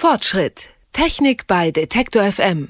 Fortschritt. Technik bei Detektor FM.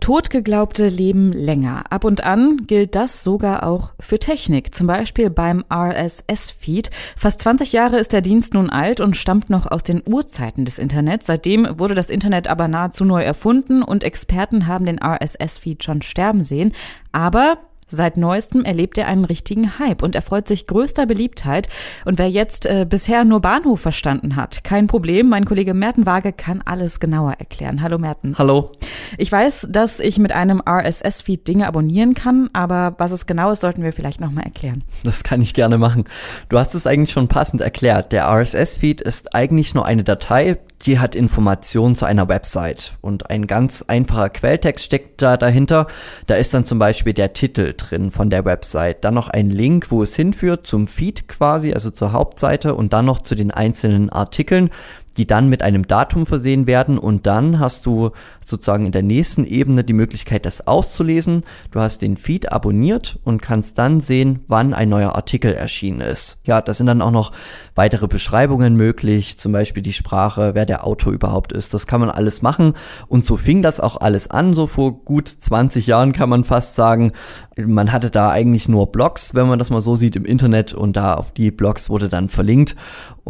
Totgeglaubte leben länger. Ab und an gilt das sogar auch für Technik, zum Beispiel beim RSS-Feed. Fast 20 Jahre ist der Dienst nun alt und stammt noch aus den Urzeiten des Internets. Seitdem wurde das Internet aber nahezu neu erfunden und Experten haben den RSS-Feed schon sterben sehen. Aber Seit neuestem erlebt er einen richtigen Hype und erfreut sich größter Beliebtheit. Und wer jetzt äh, bisher nur Bahnhof verstanden hat, kein Problem. Mein Kollege Merten Waage kann alles genauer erklären. Hallo Merten. Hallo. Ich weiß, dass ich mit einem RSS-Feed Dinge abonnieren kann, aber was es genau ist, sollten wir vielleicht nochmal erklären. Das kann ich gerne machen. Du hast es eigentlich schon passend erklärt. Der RSS-Feed ist eigentlich nur eine Datei, die hat Informationen zu einer Website und ein ganz einfacher Quelltext steckt da dahinter. Da ist dann zum Beispiel der Titel drin von der Website, dann noch ein Link, wo es hinführt zum Feed quasi, also zur Hauptseite und dann noch zu den einzelnen Artikeln die dann mit einem Datum versehen werden und dann hast du sozusagen in der nächsten Ebene die Möglichkeit, das auszulesen. Du hast den Feed abonniert und kannst dann sehen, wann ein neuer Artikel erschienen ist. Ja, da sind dann auch noch weitere Beschreibungen möglich, zum Beispiel die Sprache, wer der Autor überhaupt ist. Das kann man alles machen und so fing das auch alles an. So vor gut 20 Jahren kann man fast sagen, man hatte da eigentlich nur Blogs, wenn man das mal so sieht im Internet und da auf die Blogs wurde dann verlinkt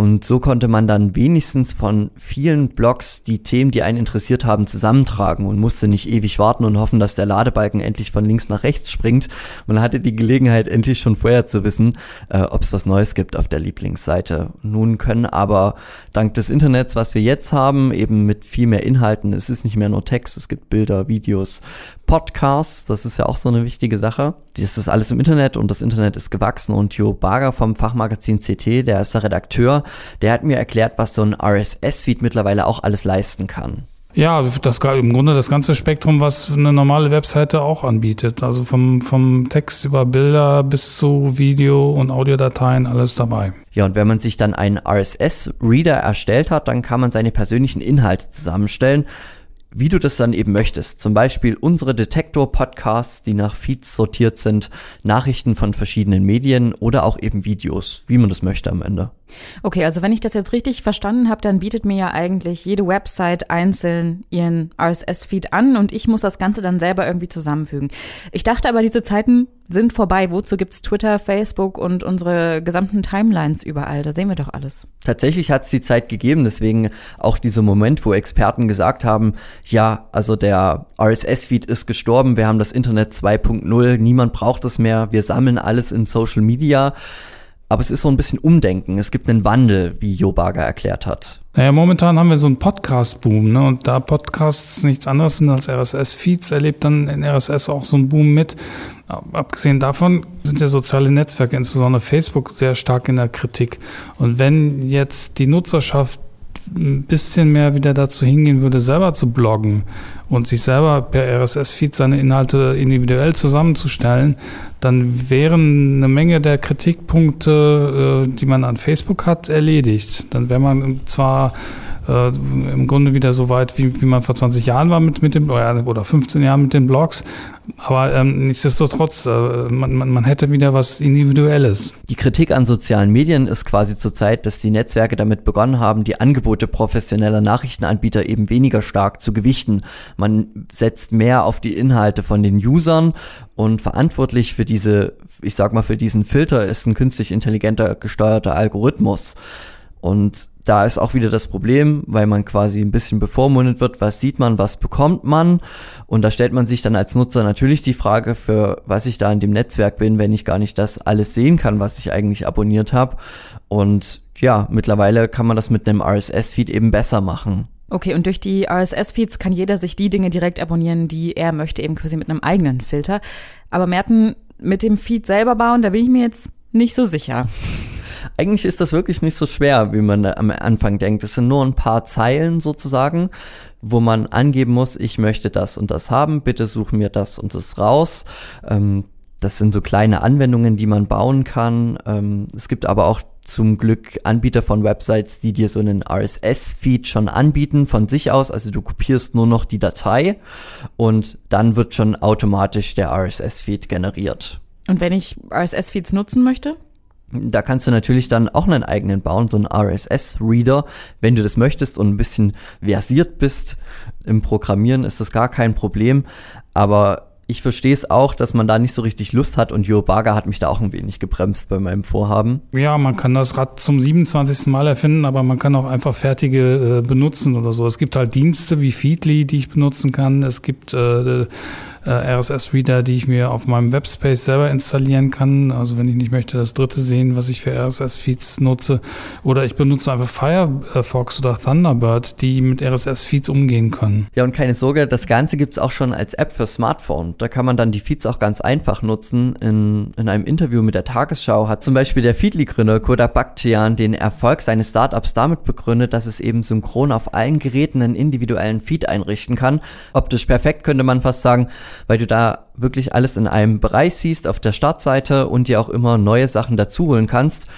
und so konnte man dann wenigstens von vielen Blogs die Themen, die einen interessiert haben, zusammentragen und musste nicht ewig warten und hoffen, dass der Ladebalken endlich von links nach rechts springt. Man hatte die Gelegenheit, endlich schon vorher zu wissen, äh, ob es was Neues gibt auf der Lieblingsseite. Nun können aber dank des Internets, was wir jetzt haben, eben mit viel mehr Inhalten, es ist nicht mehr nur Text, es gibt Bilder, Videos, Podcasts, das ist ja auch so eine wichtige Sache. Das ist alles im Internet und das Internet ist gewachsen und Jo Barger vom Fachmagazin CT, der ist der Redakteur, der hat mir erklärt, was so ein RSS-Feed mittlerweile auch alles leisten kann. Ja, das im Grunde das ganze Spektrum, was eine normale Webseite auch anbietet. Also vom, vom Text über Bilder bis zu Video- und Audiodateien, alles dabei. Ja, und wenn man sich dann einen RSS-Reader erstellt hat, dann kann man seine persönlichen Inhalte zusammenstellen wie du das dann eben möchtest. Zum Beispiel unsere Detektor-Podcasts, die nach Feeds sortiert sind, Nachrichten von verschiedenen Medien oder auch eben Videos, wie man das möchte am Ende. Okay, also wenn ich das jetzt richtig verstanden habe, dann bietet mir ja eigentlich jede Website einzeln ihren RSS-Feed an und ich muss das Ganze dann selber irgendwie zusammenfügen. Ich dachte aber, diese Zeiten sind vorbei. Wozu gibt's Twitter, Facebook und unsere gesamten Timelines überall? Da sehen wir doch alles. Tatsächlich hat es die Zeit gegeben, deswegen auch dieser Moment, wo Experten gesagt haben, ja, also der RSS-Feed ist gestorben, wir haben das Internet 2.0, niemand braucht es mehr, wir sammeln alles in Social Media. Aber es ist so ein bisschen Umdenken. Es gibt einen Wandel, wie Jo Barger erklärt hat. Naja, momentan haben wir so einen Podcast-Boom, ne? Und da Podcasts nichts anderes sind als RSS-Feeds, erlebt dann in RSS auch so einen Boom mit. Abgesehen davon sind ja soziale Netzwerke, insbesondere Facebook, sehr stark in der Kritik. Und wenn jetzt die Nutzerschaft ein bisschen mehr wieder dazu hingehen würde, selber zu bloggen und sich selber per RSS-Feed seine Inhalte individuell zusammenzustellen, dann wären eine Menge der Kritikpunkte, äh, die man an Facebook hat, erledigt. Dann wäre man zwar äh, im Grunde wieder so weit, wie, wie man vor 20 Jahren war mit, mit dem, oder 15 Jahren mit den Blogs. Aber ähm, nichtsdestotrotz, äh, man, man, man hätte wieder was Individuelles. Die Kritik an sozialen Medien ist quasi zurzeit, dass die Netzwerke damit begonnen haben, die Angebote professioneller Nachrichtenanbieter eben weniger stark zu gewichten. Man setzt mehr auf die Inhalte von den Usern und verantwortlich für diese, ich sag mal, für diesen Filter ist ein künstlich intelligenter gesteuerter Algorithmus. Und da ist auch wieder das Problem, weil man quasi ein bisschen bevormundet wird, was sieht man, was bekommt man. Und da stellt man sich dann als Nutzer natürlich die Frage, für was ich da in dem Netzwerk bin, wenn ich gar nicht das alles sehen kann, was ich eigentlich abonniert habe. Und ja, mittlerweile kann man das mit einem RSS-Feed eben besser machen. Okay, und durch die RSS-Feeds kann jeder sich die Dinge direkt abonnieren, die er möchte, eben quasi mit einem eigenen Filter. Aber Merten, mit dem Feed selber bauen, da bin ich mir jetzt nicht so sicher. Eigentlich ist das wirklich nicht so schwer, wie man am Anfang denkt. Es sind nur ein paar Zeilen sozusagen, wo man angeben muss, ich möchte das und das haben, bitte such mir das und das raus. Ähm, das sind so kleine Anwendungen, die man bauen kann. Ähm, es gibt aber auch zum Glück Anbieter von Websites, die dir so einen RSS-Feed schon anbieten von sich aus. Also du kopierst nur noch die Datei und dann wird schon automatisch der RSS-Feed generiert. Und wenn ich RSS-Feeds nutzen möchte? Da kannst du natürlich dann auch einen eigenen bauen, so einen RSS-Reader, wenn du das möchtest und ein bisschen versiert bist im Programmieren, ist das gar kein Problem. Aber ich verstehe es auch, dass man da nicht so richtig Lust hat und Jo Barger hat mich da auch ein wenig gebremst bei meinem Vorhaben. Ja, man kann das Rad zum 27. Mal erfinden, aber man kann auch einfach fertige äh, benutzen oder so. Es gibt halt Dienste wie Feedly, die ich benutzen kann. Es gibt äh, äh, RSS-Reader, die ich mir auf meinem Webspace selber installieren kann. Also wenn ich nicht möchte, das dritte sehen, was ich für RSS-Feeds nutze. Oder ich benutze einfach Firefox oder Thunderbird, die mit RSS-Feeds umgehen können. Ja, und keine Sorge, das Ganze gibt's auch schon als App für Smartphone. Da kann man dann die Feeds auch ganz einfach nutzen. In, in einem Interview mit der Tagesschau hat zum Beispiel der Feedly-Gründer Kodak Bakhtian den Erfolg seines Startups damit begründet, dass es eben synchron auf allen Geräten einen individuellen Feed einrichten kann. Optisch perfekt könnte man fast sagen weil du da wirklich alles in einem Bereich siehst auf der Startseite und dir auch immer neue Sachen dazuholen kannst.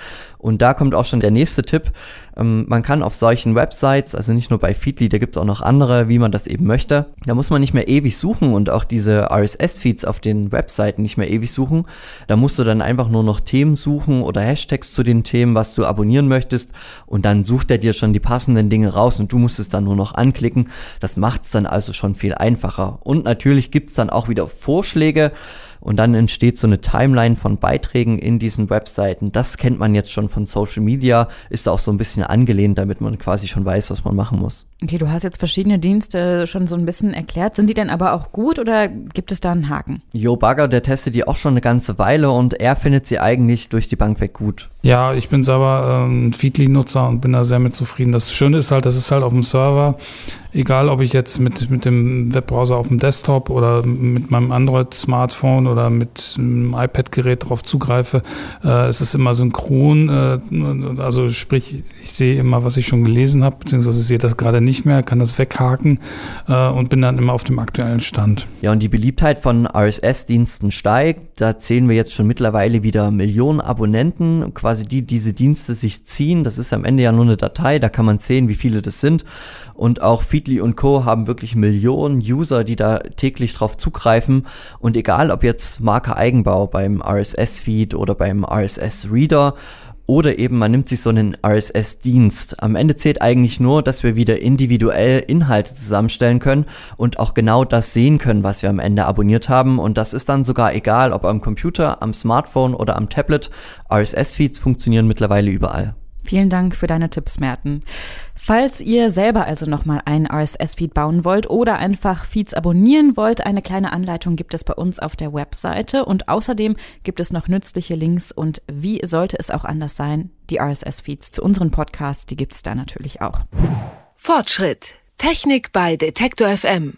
Und da kommt auch schon der nächste Tipp. Ähm, man kann auf solchen Websites, also nicht nur bei Feedly, da gibt es auch noch andere, wie man das eben möchte. Da muss man nicht mehr ewig suchen und auch diese RSS-Feeds auf den Webseiten nicht mehr ewig suchen. Da musst du dann einfach nur noch Themen suchen oder Hashtags zu den Themen, was du abonnieren möchtest. Und dann sucht er dir schon die passenden Dinge raus und du musst es dann nur noch anklicken. Das macht es dann also schon viel einfacher. Und natürlich gibt es dann auch wieder Vorschläge und dann entsteht so eine Timeline von Beiträgen in diesen Webseiten. Das kennt man jetzt schon von Social Media, ist auch so ein bisschen angelehnt, damit man quasi schon weiß, was man machen muss. Okay, du hast jetzt verschiedene Dienste schon so ein bisschen erklärt. Sind die denn aber auch gut oder gibt es da einen Haken? Jo Bagger, der testet die auch schon eine ganze Weile und er findet sie eigentlich durch die Bank weg gut. Ja, ich bin selber ähm, Feedly-Nutzer und bin da sehr mit zufrieden. Das Schöne ist halt, das ist halt auf dem Server egal ob ich jetzt mit, mit dem Webbrowser auf dem Desktop oder mit meinem Android-Smartphone oder mit einem iPad-Gerät darauf zugreife, äh, es ist immer synchron. Äh, also sprich, ich sehe immer, was ich schon gelesen habe, beziehungsweise sehe das gerade nicht mehr, kann das weghaken äh, und bin dann immer auf dem aktuellen Stand. Ja, und die Beliebtheit von RSS-Diensten steigt. Da zählen wir jetzt schon mittlerweile wieder Millionen Abonnenten, quasi die diese Dienste sich ziehen. Das ist am Ende ja nur eine Datei, da kann man sehen, wie viele das sind. Und auch Feedly und Co. haben wirklich Millionen User, die da täglich drauf zugreifen. Und egal ob jetzt Marke Eigenbau beim RSS-Feed oder beim RSS-Reader oder eben man nimmt sich so einen RSS-Dienst. Am Ende zählt eigentlich nur, dass wir wieder individuell Inhalte zusammenstellen können und auch genau das sehen können, was wir am Ende abonniert haben. Und das ist dann sogar egal, ob am Computer, am Smartphone oder am Tablet. RSS-Feeds funktionieren mittlerweile überall. Vielen Dank für deine Tipps, Merten. Falls ihr selber also nochmal einen RSS-Feed bauen wollt oder einfach Feeds abonnieren wollt, eine kleine Anleitung gibt es bei uns auf der Webseite und außerdem gibt es noch nützliche Links und wie sollte es auch anders sein, die RSS-Feeds zu unseren Podcasts, die gibt es da natürlich auch. Fortschritt. Technik bei Detektor FM.